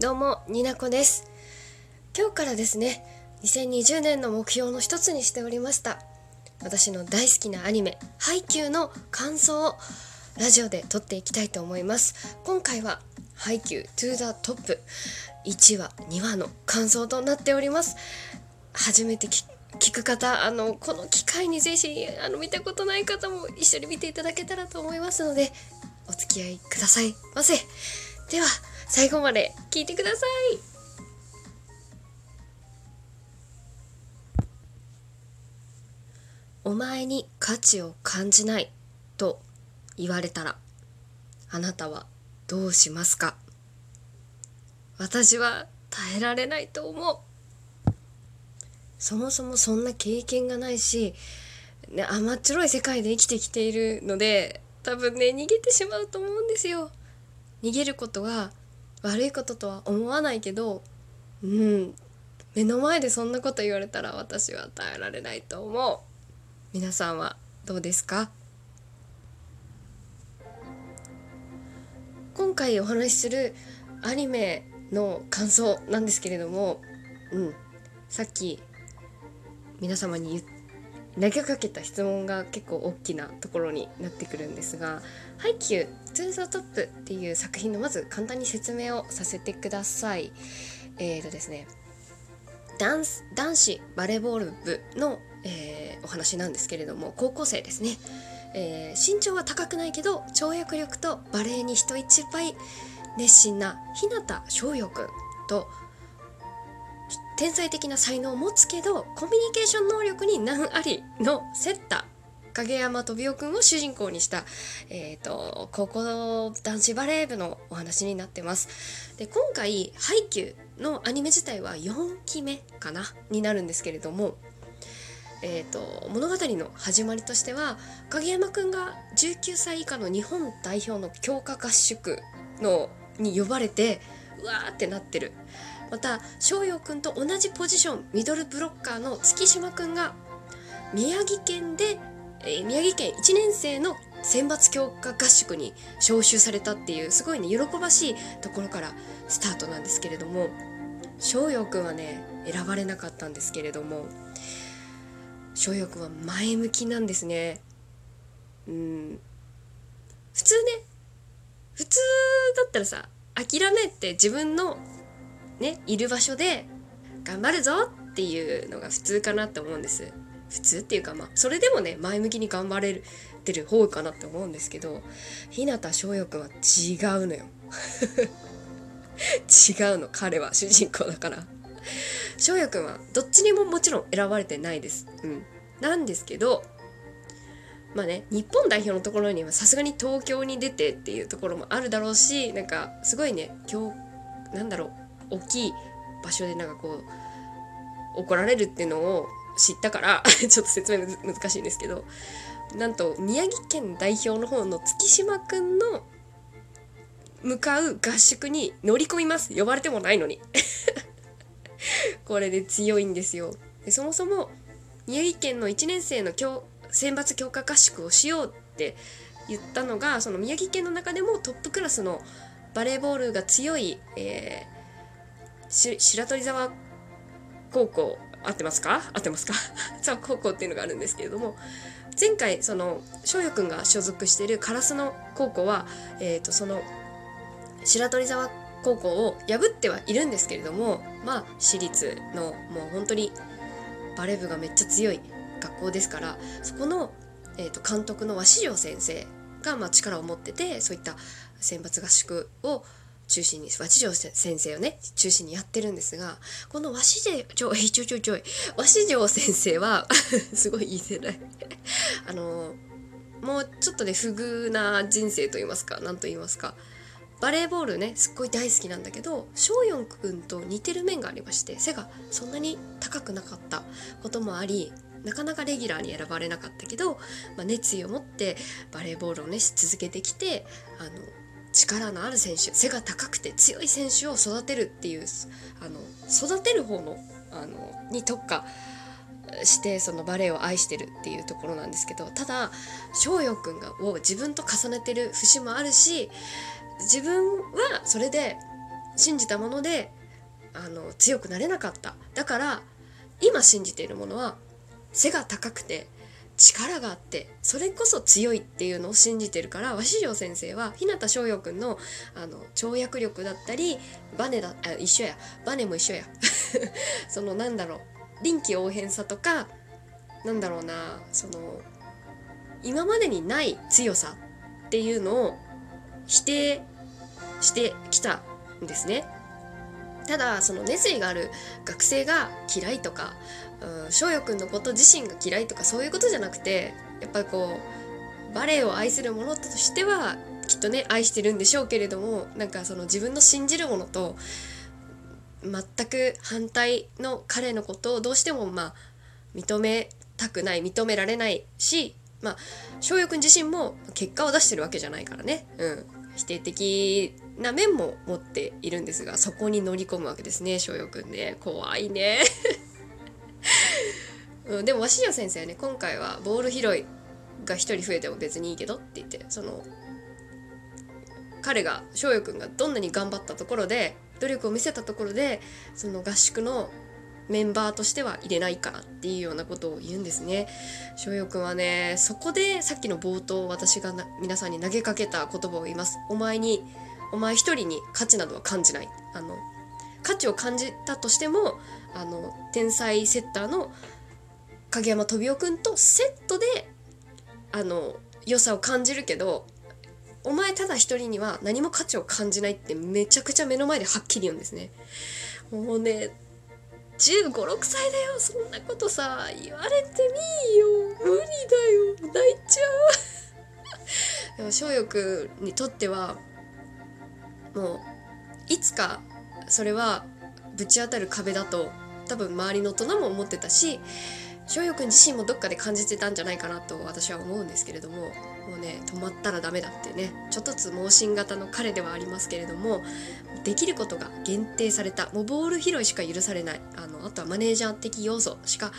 どうも、になこです。今日からですね、2020年の目標の一つにしておりました。私の大好きなアニメ、ハイキューの感想をラジオで撮っていきたいと思います。今回は、ハイキュー to the top 1話、2話の感想となっております。初めて聞く方、あの、この機会にぜひ、あの、見たことない方も一緒に見ていただけたらと思いますので、お付き合いくださいませ。では、最後まで聞いてください。お前に価値を感じないと言われたらあなたはどうしますか？私は耐えられないと思う。そもそもそんな経験がないし、ね、甘っちょろい世界で生きてきているので多分ね逃げてしまうと思うんですよ。逃げることは悪いこととは思わないけどうん目の前でそんなこと言われたら私は耐えられないと思う。皆さんはどうですか？今回お話しするアニメの感想なんですけれども、うん、さっき皆様に投げかけた質問が結構大きなところになってくるんですが「ハイキュー TO THE TOP っていう作品のまず簡単に説明をさせてください。えーとですね男男子バレーボール部の、えー、お話なんですけれども高校生ですね、えー、身長は高くないけど跳躍力とバレーに人一倍熱心な日向翔陽君と天才的な才能を持つけどコミュニケーション能力に難ありのセッタ影山飛雄くんを主人公にした、えーと、高校男子バレー部のお話になってます。で今回「ハイキュー」のアニメ自体は4期目かなになるんですけれども、えーと、物語の始まりとしては影山くんが19歳以下の日本代表の強化合宿のに呼ばれてうわーってなってるまた翔陽くんと同じポジションミドルブロッカーの月島くんが宮城県でえ、宮城県1年生の選抜強化合宿に招集されたっていうすごいね喜ばしいところからスタートなんですけれども翔陽くんはね選ばれなかったんですけれども翔陽くんは前向きなんですね。うん。普通ね普通だったらさ諦めて自分のねいる場所で頑張るぞっていうのが普通かなって思うんです。普通っていうかまあそれでもね前向きに頑張れてる方かなって思うんですけど日向翔陽くんは違うのよ。違うの。彼は主人公だから。翔陽くんはどっちにももちろん選ばれてないです。うん。なんですけどまあね日本代表のところにはさすがに東京に出てっていうところもあるだろうしなんかすごいね今日なんだろう大きい場所でなんかこう怒られるっていうのを知ったから ちょっと説明難しいんですけどなんと宮城県代表の方の月島くんの向かう合宿に乗り込みます。呼ばれてもないのに。これで強いんですよ。でそもそも宮城県の1年生の選抜強化合宿をしようって言ったのがその宮城県の中でもトップクラスのバレーボールが強い、えー、白鳥沢高校合ってますか？合ってますか？さあ高校っていうのがあるんですけれども前回その翔陽くんが所属している烏野高校は、えーと、その白鳥沢高校を破ってはいるんですけれどもまあ私立のもう本当にバレー部がめっちゃ強い学校ですからそこの、えーと、監督の鷲城先生がまあ力を持っててそういった選抜合宿を中心に、和紙城先生をね、中心にやってるんですが、この和紙城、ちょいちょいちょい、和紙城先生は すごい言いづらい あの、もうちょっとね、不遇な人生と言いますか、何と言いますか。バレーボールね、すっごい大好きなんだけど、翔陽くんと似てる面がありまして、背がそんなに高くなかったこともあり、なかなかレギュラーに選ばれなかったけど、まあ、熱意を持ってバレーボールをねし続けてきてあの力のある選手背が高くて強い選手を育てるっていうあの育てる方のあのに特化してそのバレエを愛してるっていうところなんですけどただ翔陽くんがを自分と重ねてる節もあるし自分はそれで信じたものであの強くなれなかった。だから今信じているものは背が高くて力があってそれこそ強いっていうのを信じてるから鷲城先生は日向翔陽君のあの跳躍力だったりバネだあ一緒や。バネも一緒や。そのなんだろう。臨機応変さとかなんだろうな。その今までにない強さっていうのを否定してきたんですね。ただその熱意がある学生が嫌いとか翔陽くんのこと自身が嫌いとかそういうことじゃなくてやっぱりこうバレエを愛する者としてはきっとね愛してるんでしょうけれどもなんかその自分の信じるものと全く反対の彼のことをどうしてもまあ認めたくない認められないしまあ翔陽くん自身も結果を出してるわけじゃないからね、うん、否定的な面も持っているんですがそこに乗り込むわけですね翔陽くんね怖いね うん、でも鷲谷先生はね今回はボール拾いが1人増えても別にいいけどって言ってその彼が翔陽くんがどんなに頑張ったところで努力を見せたところでその合宿のメンバーとしては入れないからっていうようなことを言うんですね。翔陽くんはねそこでさっきの冒頭私が皆さんに投げかけた言葉を言います。お前にお前一人に価値などは感じない。あの価値を感じたとしてもあの天才セッターの影山飛雄くんとセットであの良さを感じるけどお前ただ一人には何も価値を感じないってめちゃくちゃ目の前ではっきり言うんですね。もうね1 5 6歳だよそんなことさ言われてみいよ無理だよ泣いちゃう でも翔陽くんにとってはもういつかそれはぶち当たる壁だと多分周りの大人も思ってたし翔陽くん自身もどっかで感じてたんじゃないかなと私は思うんですけれどももうね止まったらダメだってねちょっとずつ盲信型の彼ではありますけれどもできることが限定されたもうボール拾いしか許されないあのあとはマネージャー的要素しか、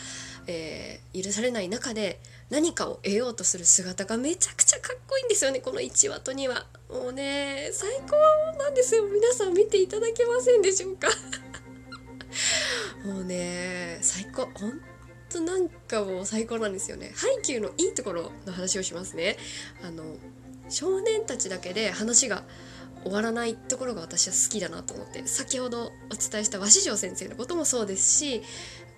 えー、許されない中で何かを得ようとする姿がめちゃくちゃかっこいいんですよね。この1話と2話。もうね最高なんですよ。皆さん見ていただけませんでしょうか。もうね最高。本当なんかもう最高なんですよね。ハイキューのいいところの話をしますね。あの少年たちだけで話が終わらないところが私は好きだなと思って。先ほどお伝えした鷲城先生のこともそうですし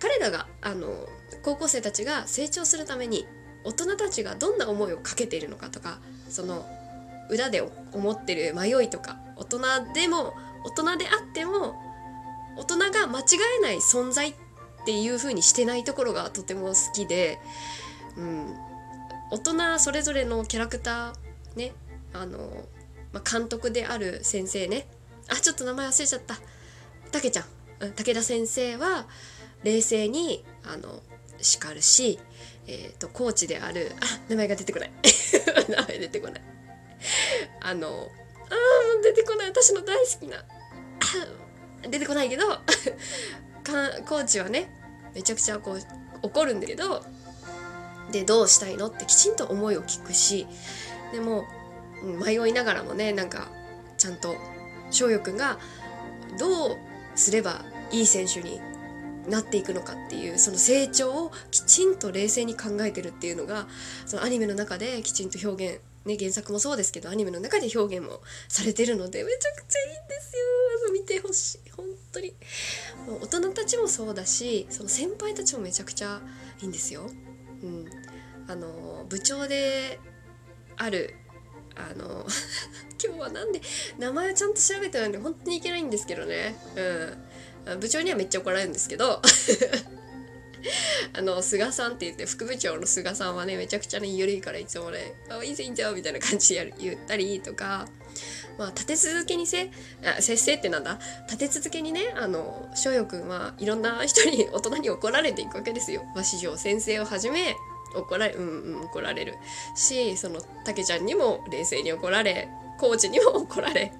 彼らがあの高校生たちが成長するために大人たちがどんな思いをかけているのかとかその裏で思ってる迷いとか大人でも大人であっても大人が間違えない存在っていう風にしてないところがとても好きで、うん、大人それぞれのキャラクターねあの、まあ、監督である先生ね。あちょっと名前忘れちゃった。たけちゃん武田先生は冷静にあの叱るし、えーと、コーチであるあ名前が出てこない。名前出てこない。あのあ出てこない。私の大好きな。出てこないけど コーチはねめちゃくちゃこう怒るんだけどでどうしたいのってきちんと思いを聞くしでも迷いながらもねなんかちゃんと翔陽くんがどうすればいい選手になっていくのかっていうその成長をきちんと冷静に考えてるっていうのがそのアニメの中できちんと表現ね原作もそうですけどアニメの中で表現もされてるのでめちゃくちゃいいんですよ。見てほしい。本当に。大人たちもそうだしその先輩たちもめちゃくちゃいいんですよ。うん、あの部長であるあの 今日はなんで名前をちゃんと調べたのに本当にいけないんですけどね。うん、部長にはめっちゃ怒られるんですけど あの菅さんって言って副部長の菅さんはねめちゃくちゃね緩いからいつもね「あいいぜいいんじゃん」みたいな感じでやる言ったりとかまあ立て続けにせあせっせってなんだ？立て続けにねあの翔陽くんはいろんな人に大人に怒られていくわけですよ。和紙先生をはじめ怒られうんうん怒られるしそのたけちゃんにも冷静に怒られコーチにも怒られ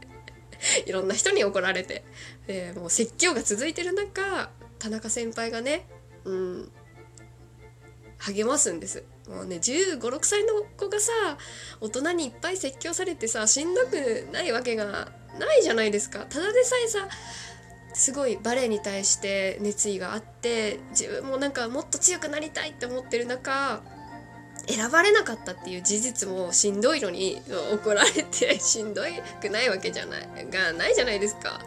いろんな人に怒られて、え、もう説教が続いてる中田中先輩がねうん励ますんです。もうね1 5 6歳の子がさ大人にいっぱい説教されてさしんどくないわけがないじゃないですか。ただでさえさすごいバレエに対して熱意があって自分もなんかもっと強くなりたいって思ってる中選ばれなかったっていう事実もしんどいのに怒られてしんどいくないわけじゃないがないじゃないですか。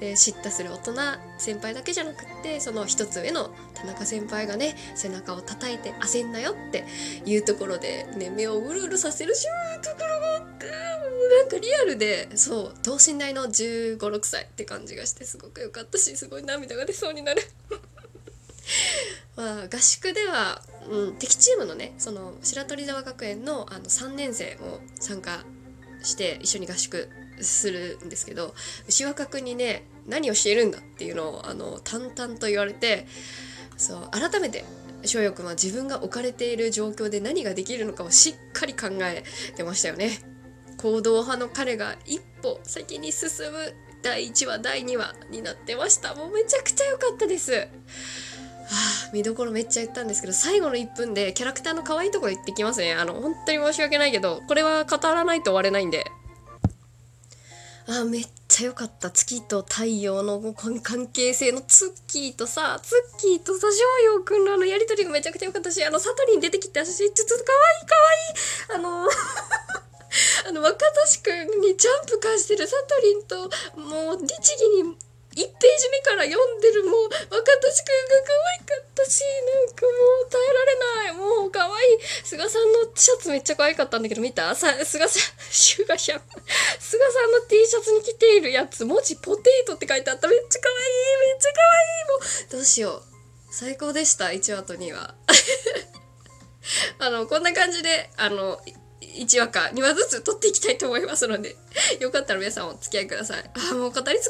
で叱咤する大人先輩だけじゃなくってその一つ上の田中先輩がね背中を叩いて焦んなよっていうところでね目をうるうるさせるしうところがあってもうなんかリアルでそう等身大の1 5 6歳って感じがしてすごく良かったしすごい涙が出そうになる。まあ、合宿では、うん、敵チームのねその白鳥沢学園のあの3年生も参加して一緒に合宿するんですけど牛若君にね何をしているんだっていうのをあの淡々と言われてそう改めて翔陽君は自分が置かれている状況で何ができるのかをしっかり考えてましたよね。行動派の彼が一歩先に進む。第1話第2話になってました。もうめちゃくちゃ良かったです、見どころめっちゃ言ったんですけど、最後の1分でキャラクターの可愛いところ言ってきますね。あの、本当に申し訳ないけど、これは語らないと終われないんで。あ、めっちゃ良かった。月と太陽の関係性のツッキーとさ、ツッキーとさ、翔陽くんのあのやりとりがめちゃくちゃ良かったし、あの、サトリン出てきた写真、ちょっと可愛い可愛い。あの あの、若年くんにジャンプ化してるサトリンと、もう、律儀に1ページ目から読んでるもう若年くんが可愛かったしなんかもう耐えられないもう可愛い菅さんのシャツめっちゃ可愛かったんだけど見たさ菅さんシュガシャン菅さんの T シャツに着ているやつ文字ポテトって書いてあっためっちゃ可愛いめっちゃ可愛いもうどうしよう最高でした1話と2話あのこんな感じであの1話か2話ずつ撮っていきたいと思いますのでよかったら皆さんお付き合いくださいあもう語り尽く